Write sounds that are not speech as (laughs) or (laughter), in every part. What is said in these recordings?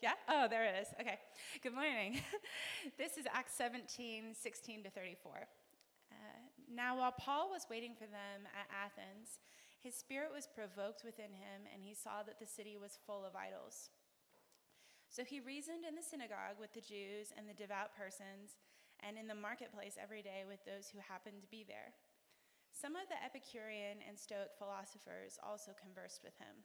Yeah? Oh, there it is. Okay. Good morning. (laughs) this is Acts 17, 16 to 34. Uh, now, while Paul was waiting for them at Athens, his spirit was provoked within him, and he saw that the city was full of idols. So he reasoned in the synagogue with the Jews and the devout persons, and in the marketplace every day with those who happened to be there. Some of the Epicurean and Stoic philosophers also conversed with him.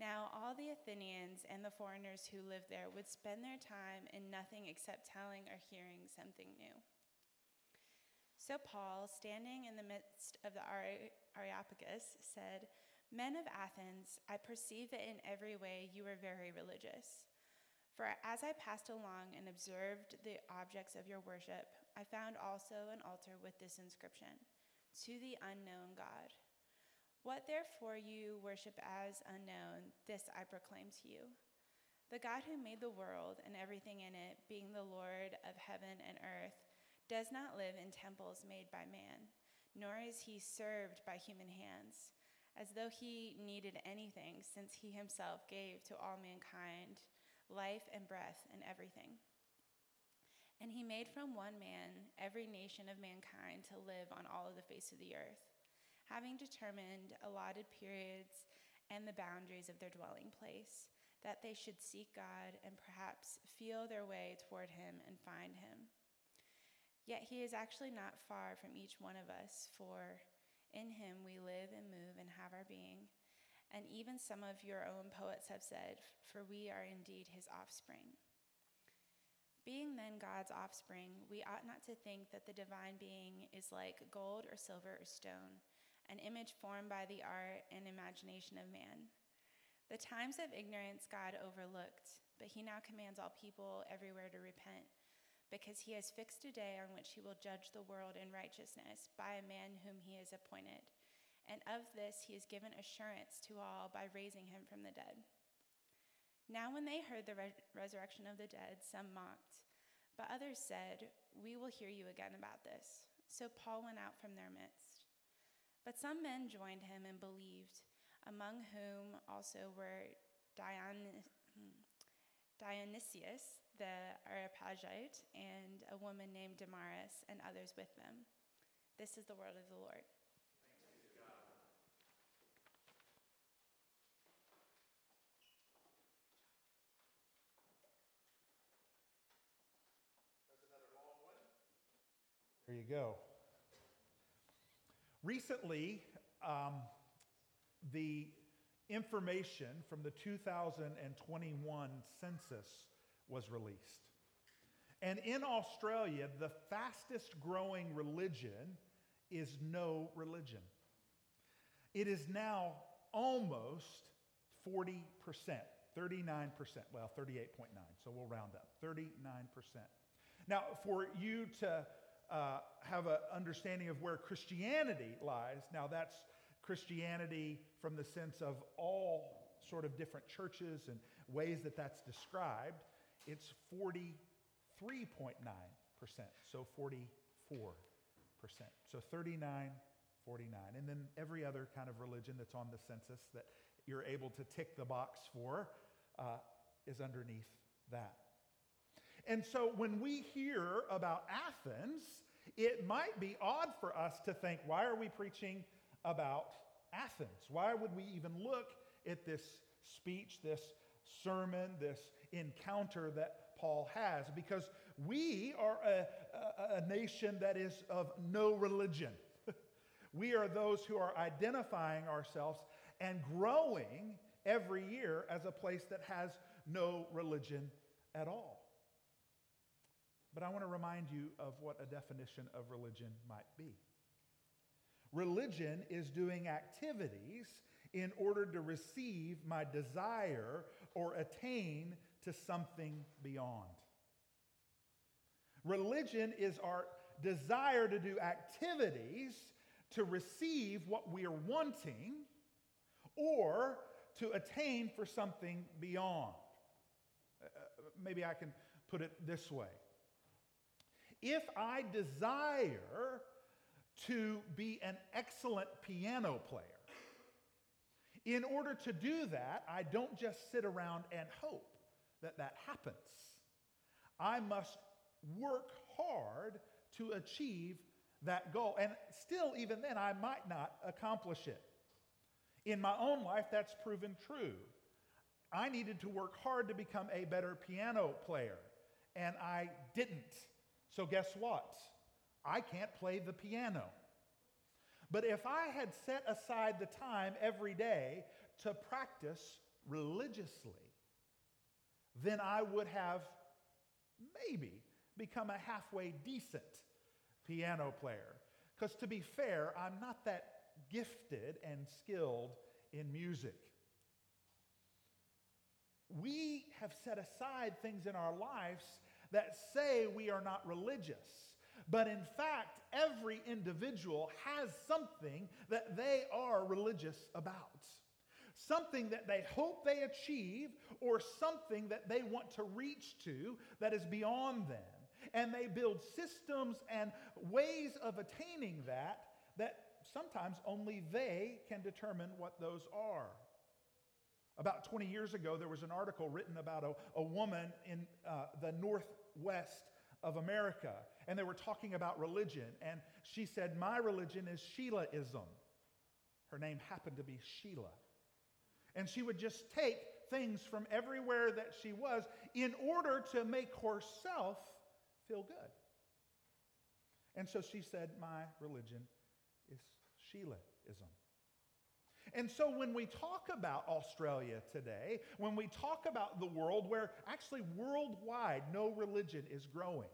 Now, all the Athenians and the foreigners who lived there would spend their time in nothing except telling or hearing something new. So, Paul, standing in the midst of the Areopagus, said, Men of Athens, I perceive that in every way you are very religious. For as I passed along and observed the objects of your worship, I found also an altar with this inscription To the unknown God. What therefore you worship as unknown, this I proclaim to you. The God who made the world and everything in it, being the Lord of heaven and earth, does not live in temples made by man, nor is he served by human hands, as though he needed anything, since he himself gave to all mankind life and breath and everything. And he made from one man every nation of mankind to live on all of the face of the earth having determined allotted periods and the boundaries of their dwelling place, that they should seek God and perhaps feel their way toward Him and find Him. Yet He is actually not far from each one of us, for in Him we live and move and have our being. And even some of your own poets have said, For we are indeed His offspring. Being then God's offspring, we ought not to think that the divine being is like gold or silver or stone an image formed by the art and imagination of man. The times of ignorance God overlooked, but he now commands all people everywhere to repent, because he has fixed a day on which he will judge the world in righteousness by a man whom he has appointed. And of this he has given assurance to all by raising him from the dead. Now, when they heard the re- resurrection of the dead, some mocked, but others said, We will hear you again about this. So Paul went out from their midst. But some men joined him and believed, among whom also were Dion- hmm, Dionysius the Areopagite and a woman named Damaris and others with them. This is the word of the Lord. There you go. Recently, um, the information from the 2021 census was released. And in Australia, the fastest growing religion is no religion. It is now almost 40%, 39%, well, 38.9, so we'll round up, 39%. Now, for you to uh, have an understanding of where Christianity lies. Now, that's Christianity from the sense of all sort of different churches and ways that that's described. It's 43.9%, so 44%. So 39, 49. And then every other kind of religion that's on the census that you're able to tick the box for uh, is underneath that. And so when we hear about Athens, it might be odd for us to think, why are we preaching about Athens? Why would we even look at this speech, this sermon, this encounter that Paul has? Because we are a, a, a nation that is of no religion. (laughs) we are those who are identifying ourselves and growing every year as a place that has no religion at all. But I want to remind you of what a definition of religion might be. Religion is doing activities in order to receive my desire or attain to something beyond. Religion is our desire to do activities to receive what we are wanting or to attain for something beyond. Uh, uh, maybe I can put it this way. If I desire to be an excellent piano player, in order to do that, I don't just sit around and hope that that happens. I must work hard to achieve that goal. And still, even then, I might not accomplish it. In my own life, that's proven true. I needed to work hard to become a better piano player, and I didn't. So, guess what? I can't play the piano. But if I had set aside the time every day to practice religiously, then I would have maybe become a halfway decent piano player. Because to be fair, I'm not that gifted and skilled in music. We have set aside things in our lives that say we are not religious. But in fact, every individual has something that they are religious about. Something that they hope they achieve, or something that they want to reach to that is beyond them and they build systems and ways of attaining that that sometimes only they can determine what those are. About 20 years ago, there was an article written about a, a woman in uh, the northwest of America, and they were talking about religion. And she said, My religion is Sheilaism. Her name happened to be Sheila. And she would just take things from everywhere that she was in order to make herself feel good. And so she said, My religion is Sheilaism. And so when we talk about Australia today, when we talk about the world where actually worldwide no religion is growing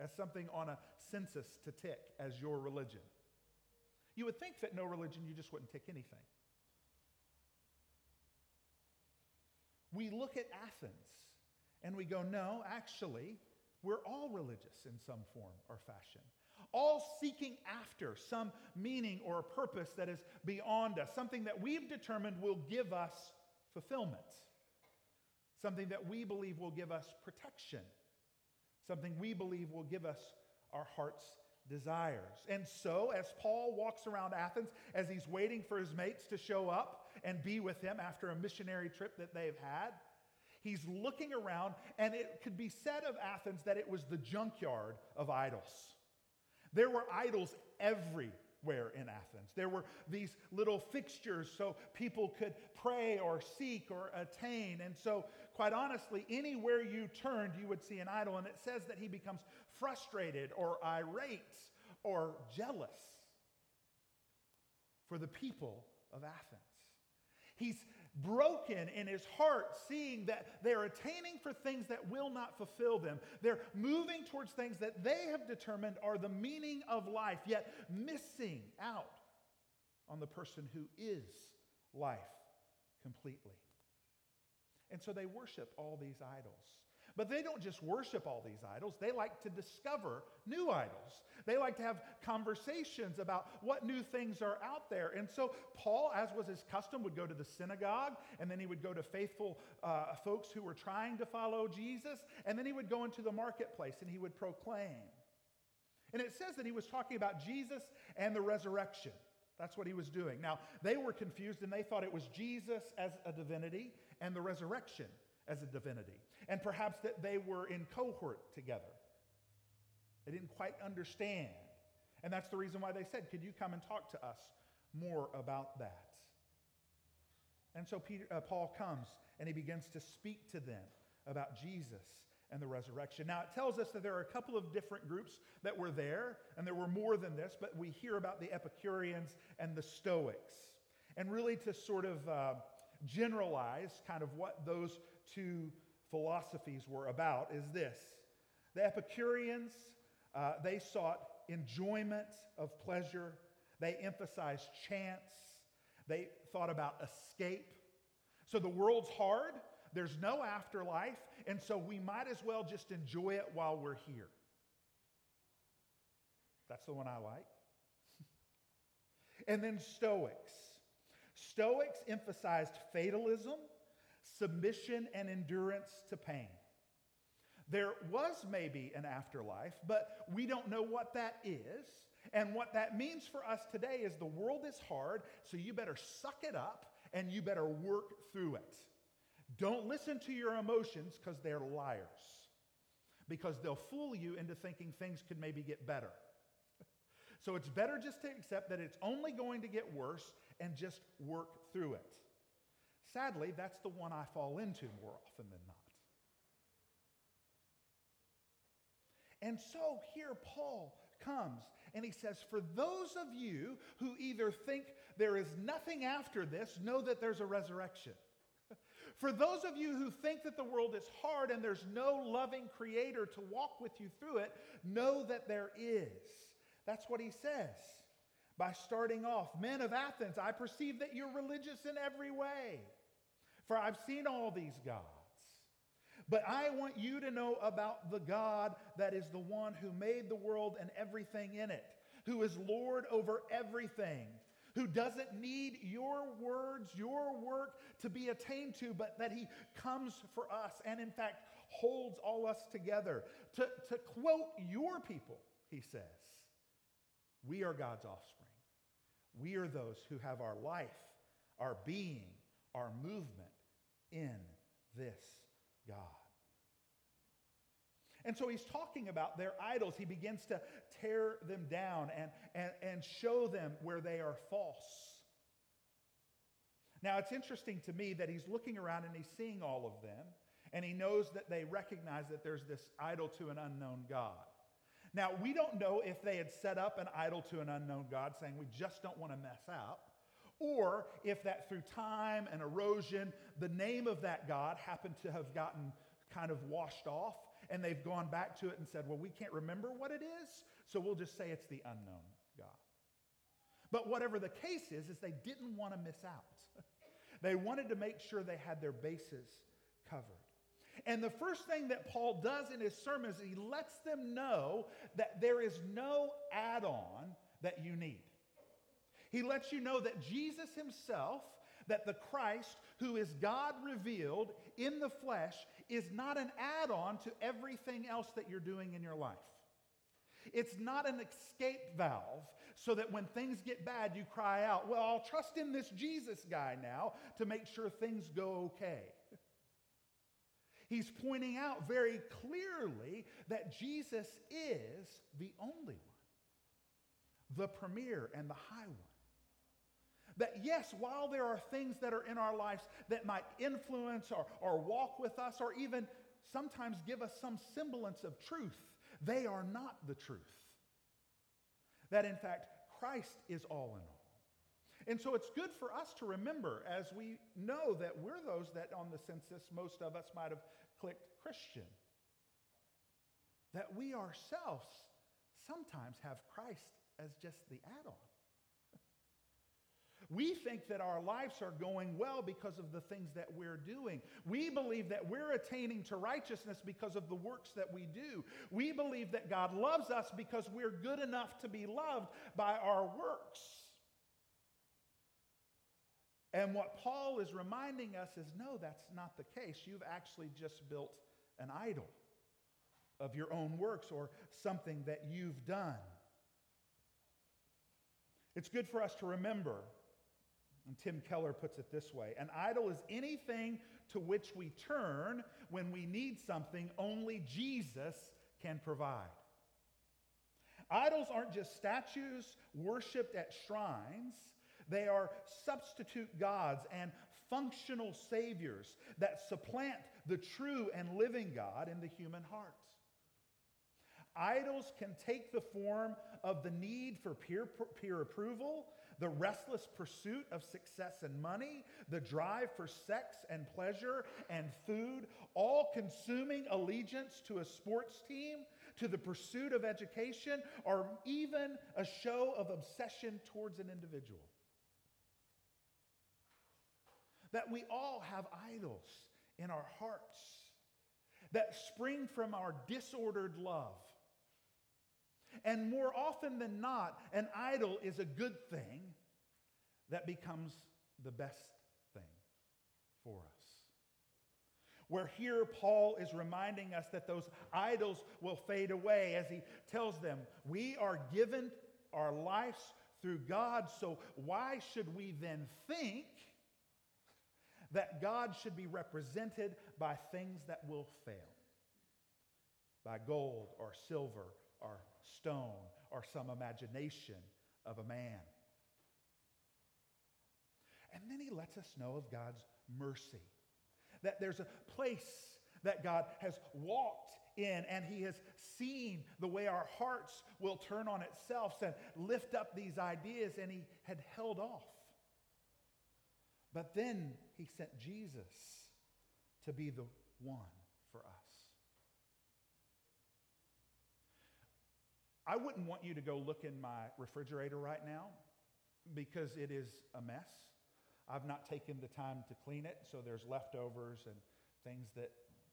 as something on a census to tick as your religion, you would think that no religion, you just wouldn't tick anything. We look at Athens and we go, no, actually, we're all religious in some form or fashion, all seeking after some meaning or a purpose that is beyond us, something that we've determined will give us fulfillment, something that we believe will give us protection, something we believe will give us our heart's desires. And so, as Paul walks around Athens, as he's waiting for his mates to show up and be with him after a missionary trip that they've had, He's looking around, and it could be said of Athens that it was the junkyard of idols. There were idols everywhere in Athens. There were these little fixtures so people could pray or seek or attain. And so, quite honestly, anywhere you turned, you would see an idol. And it says that he becomes frustrated or irate or jealous for the people of Athens. He's broken in his heart, seeing that they're attaining for things that will not fulfill them. They're moving towards things that they have determined are the meaning of life, yet missing out on the person who is life completely. And so they worship all these idols. But they don't just worship all these idols, they like to discover new idols. They like to have conversations about what new things are out there. And so Paul, as was his custom, would go to the synagogue, and then he would go to faithful uh, folks who were trying to follow Jesus, and then he would go into the marketplace and he would proclaim. And it says that he was talking about Jesus and the resurrection. That's what he was doing. Now, they were confused and they thought it was Jesus as a divinity and the resurrection as a divinity and perhaps that they were in cohort together. They didn't quite understand. And that's the reason why they said, Could you come and talk to us more about that? And so Peter, uh, Paul comes and he begins to speak to them about Jesus and the resurrection. Now, it tells us that there are a couple of different groups that were there, and there were more than this, but we hear about the Epicureans and the Stoics. And really, to sort of uh, generalize kind of what those two philosophies were about is this the Epicureans, uh, they sought enjoyment of pleasure, they emphasized chance, they thought about escape. So the world's hard, there's no afterlife, and so we might as well just enjoy it while we're here. That's the one I like. (laughs) and then Stoics. Stoics emphasized fatalism, submission, and endurance to pain. There was maybe an afterlife, but we don't know what that is. And what that means for us today is the world is hard, so you better suck it up and you better work through it. Don't listen to your emotions because they're liars, because they'll fool you into thinking things could maybe get better. So it's better just to accept that it's only going to get worse and just work through it. Sadly, that's the one I fall into more often than not. And so here Paul comes and he says, For those of you who either think there is nothing after this, know that there's a resurrection. (laughs) For those of you who think that the world is hard and there's no loving creator to walk with you through it, know that there is. That's what he says by starting off Men of Athens, I perceive that you're religious in every way, for I've seen all these gods. But I want you to know about the God that is the one who made the world and everything in it, who is Lord over everything, who doesn't need your words, your work to be attained to, but that he comes for us and, in fact, holds all us together. To, to quote your people, he says, we are God's offspring. We are those who have our life, our being, our movement in this God. And so he's talking about their idols. He begins to tear them down and, and, and show them where they are false. Now, it's interesting to me that he's looking around and he's seeing all of them, and he knows that they recognize that there's this idol to an unknown God. Now, we don't know if they had set up an idol to an unknown God, saying, We just don't want to mess up, or if that through time and erosion, the name of that God happened to have gotten kind of washed off, and they've gone back to it and said, Well, we can't remember what it is, so we'll just say it's the unknown God. But whatever the case is, is they didn't want to miss out. (laughs) they wanted to make sure they had their bases covered. And the first thing that Paul does in his sermon is he lets them know that there is no add on that you need. He lets you know that Jesus himself, that the Christ, who is God revealed in the flesh, is not an add on to everything else that you're doing in your life. It's not an escape valve so that when things get bad, you cry out, Well, I'll trust in this Jesus guy now to make sure things go okay. He's pointing out very clearly that Jesus is the only one, the premier and the high one. That yes, while there are things that are in our lives that might influence or, or walk with us or even sometimes give us some semblance of truth, they are not the truth. That in fact, Christ is all in all. And so it's good for us to remember as we know that we're those that on the census, most of us might have clicked Christian. That we ourselves sometimes have Christ as just the add on. We think that our lives are going well because of the things that we're doing. We believe that we're attaining to righteousness because of the works that we do. We believe that God loves us because we're good enough to be loved by our works. And what Paul is reminding us is no, that's not the case. You've actually just built an idol of your own works or something that you've done. It's good for us to remember, and Tim Keller puts it this way an idol is anything to which we turn when we need something only Jesus can provide. Idols aren't just statues worshiped at shrines. They are substitute gods and functional saviors that supplant the true and living God in the human heart. Idols can take the form of the need for peer, peer approval, the restless pursuit of success and money, the drive for sex and pleasure and food, all consuming allegiance to a sports team, to the pursuit of education, or even a show of obsession towards an individual that we all have idols in our hearts that spring from our disordered love. And more often than not, an idol is a good thing that becomes the best thing for us. Where here Paul is reminding us that those idols will fade away as he tells them, We are given our lives through God, so why should we then think that God should be represented by things that will fail? By gold or silver or stone or some imagination of a man. And then he lets us know of God's mercy that there's a place that God has walked in and he has seen the way our hearts will turn on itself and lift up these ideas and he had held off. But then he sent Jesus to be the one for us. I wouldn't want you to go look in my refrigerator right now because it is a mess. I've not taken the time to clean it, so there's leftovers and things that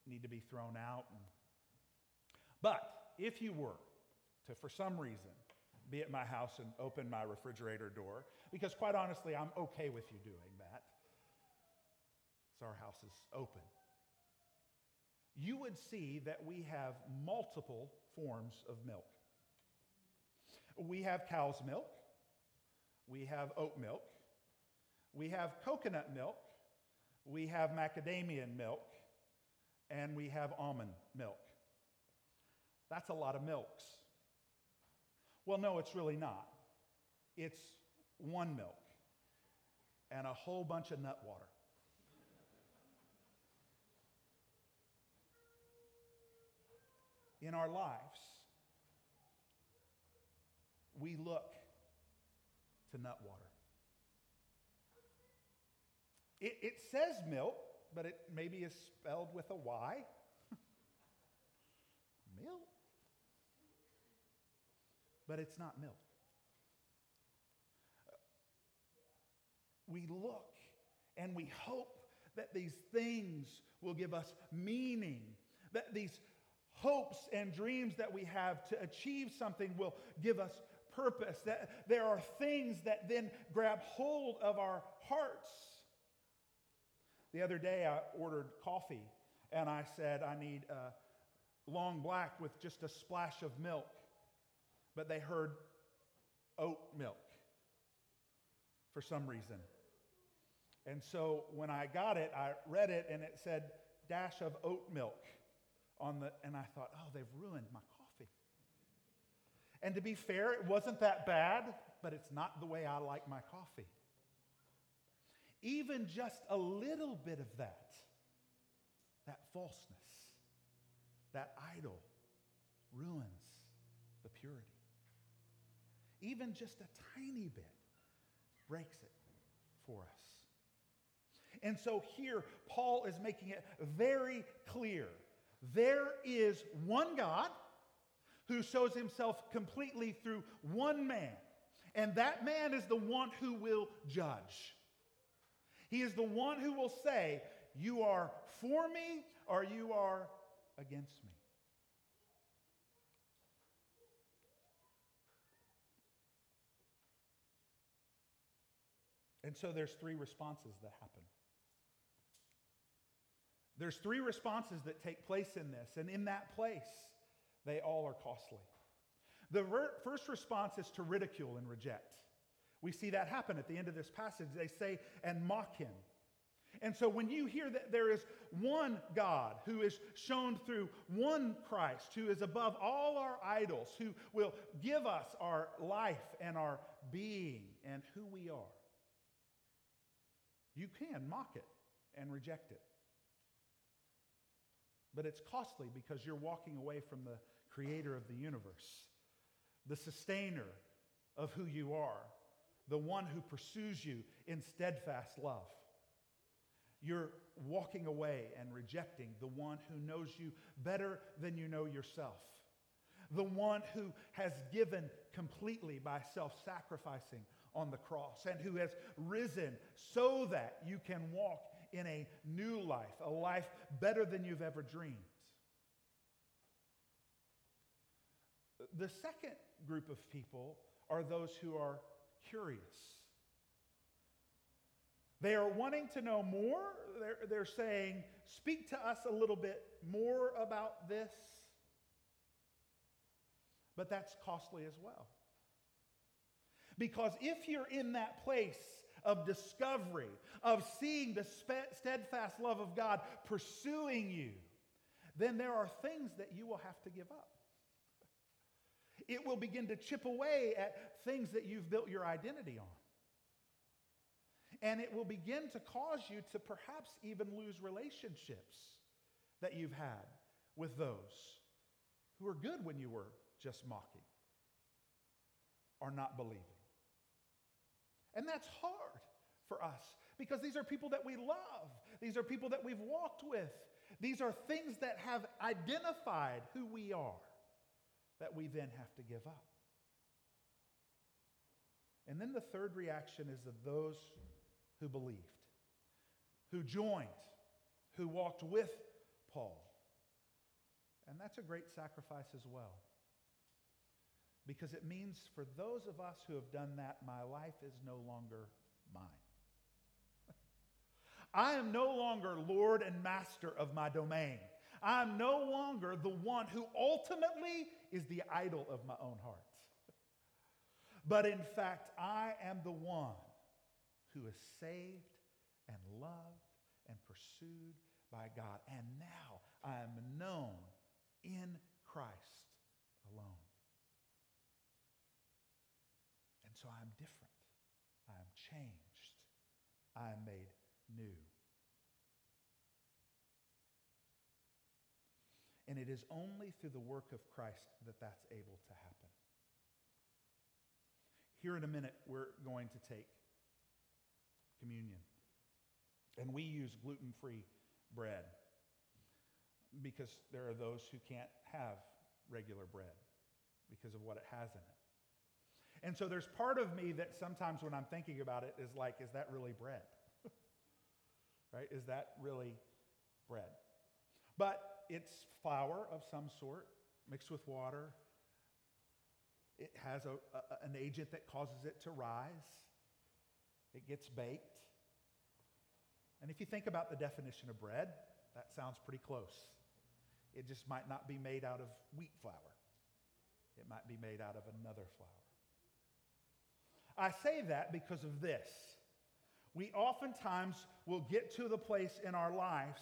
need to be thrown out. But if you were to, for some reason, be at my house and open my refrigerator door, because quite honestly, I'm okay with you doing so our house is open, you would see that we have multiple forms of milk. We have cow's milk, we have oat milk, we have coconut milk, we have macadamia milk, and we have almond milk. That's a lot of milks. Well, no, it's really not. It's one milk and a whole bunch of nut water. In our lives, we look to nut water. It, it says milk, but it maybe is spelled with a Y. (laughs) milk. But it's not milk. We look and we hope that these things will give us meaning, that these hopes and dreams that we have to achieve something will give us purpose, that there are things that then grab hold of our hearts the other day, I ordered coffee and I said, I need a long black with just a splash of milk. But they heard oat milk for some reason. And so when I got it, I read it and it said dash of oat milk on the, and I thought, oh, they've ruined my coffee. And to be fair, it wasn't that bad, but it's not the way I like my coffee. Even just a little bit of that, that falseness, that idol, ruins the purity. Even just a tiny bit breaks it for us. And so here, Paul is making it very clear there is one God who shows himself completely through one man, and that man is the one who will judge. He is the one who will say, You are for me or you are against me. And so there's three responses that happen. There's three responses that take place in this, and in that place, they all are costly. The first response is to ridicule and reject. We see that happen at the end of this passage. They say, and mock him. And so when you hear that there is one God who is shown through one Christ, who is above all our idols, who will give us our life and our being and who we are, you can mock it and reject it. But it's costly because you're walking away from the creator of the universe, the sustainer of who you are, the one who pursues you in steadfast love. You're walking away and rejecting the one who knows you better than you know yourself. The one who has given completely by self sacrificing on the cross and who has risen so that you can walk in a new life, a life better than you've ever dreamed. The second group of people are those who are curious. They are wanting to know more. They're, they're saying, Speak to us a little bit more about this. But that's costly as well. Because if you're in that place of discovery, of seeing the steadfast love of God pursuing you, then there are things that you will have to give up. It will begin to chip away at things that you've built your identity on. And it will begin to cause you to perhaps even lose relationships that you've had with those who were good when you were just mocking or not believing. And that's hard for us because these are people that we love, these are people that we've walked with, these are things that have identified who we are that we then have to give up. And then the third reaction is of those who believed, who joined, who walked with Paul. And that's a great sacrifice as well. Because it means for those of us who have done that, my life is no longer mine. (laughs) I am no longer Lord and master of my domain. I am no longer the one who ultimately is the idol of my own heart. (laughs) But in fact, I am the one who is saved and loved and pursued by God. And now I am known in Christ alone. And so I'm different. I am changed. I am made new. And it is only through the work of Christ that that's able to happen. Here in a minute, we're going to take communion. And we use gluten free bread because there are those who can't have regular bread because of what it has in it. And so there's part of me that sometimes when I'm thinking about it is like, is that really bread? (laughs) right? Is that really bread? But it's flour of some sort mixed with water. It has a, a, an agent that causes it to rise. It gets baked. And if you think about the definition of bread, that sounds pretty close. It just might not be made out of wheat flour, it might be made out of another flour. I say that because of this. We oftentimes will get to the place in our lives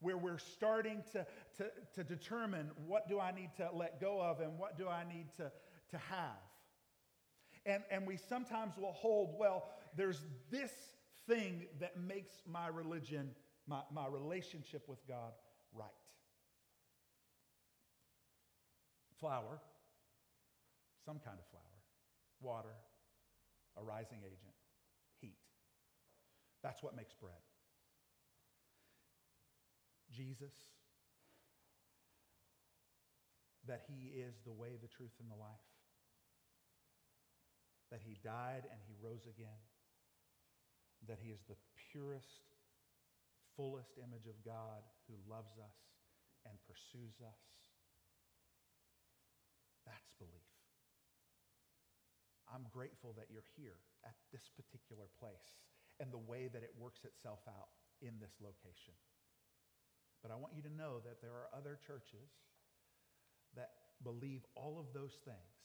where we're starting to, to, to determine what do I need to let go of and what do I need to, to have. And, and we sometimes will hold, well, there's this thing that makes my religion, my, my relationship with God right. Flour, some kind of flour, water, a rising agent, heat. That's what makes bread. Jesus, that he is the way, the truth, and the life, that he died and he rose again, that he is the purest, fullest image of God who loves us and pursues us. That's belief. I'm grateful that you're here at this particular place and the way that it works itself out in this location. But I want you to know that there are other churches that believe all of those things,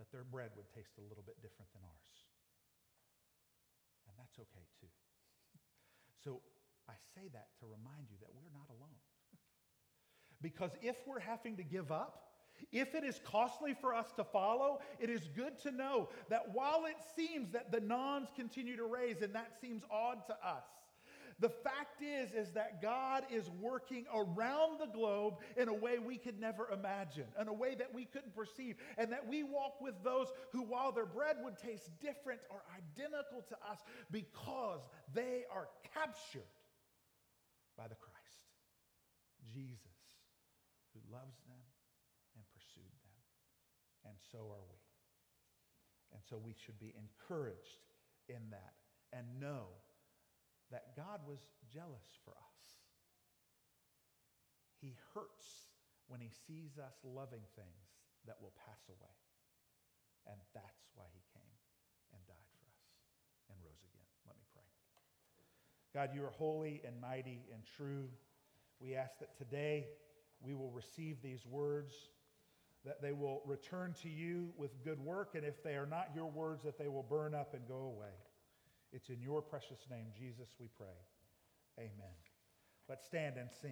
but their bread would taste a little bit different than ours. And that's okay too. (laughs) So I say that to remind you that we're not alone. (laughs) because if we're having to give up, if it is costly for us to follow, it is good to know that while it seems that the nons continue to raise and that seems odd to us, the fact is, is that God is working around the globe in a way we could never imagine, in a way that we couldn't perceive, and that we walk with those who, while their bread would taste different, are identical to us because they are captured by the Christ, Jesus, who loves them and pursued them. And so are we. And so we should be encouraged in that and know that God was jealous for us. He hurts when he sees us loving things that will pass away. And that's why he came and died for us and rose again. Let me pray. God, you are holy and mighty and true. We ask that today we will receive these words, that they will return to you with good work, and if they are not your words, that they will burn up and go away. It's in your precious name, Jesus, we pray. Amen. Let's stand and sing.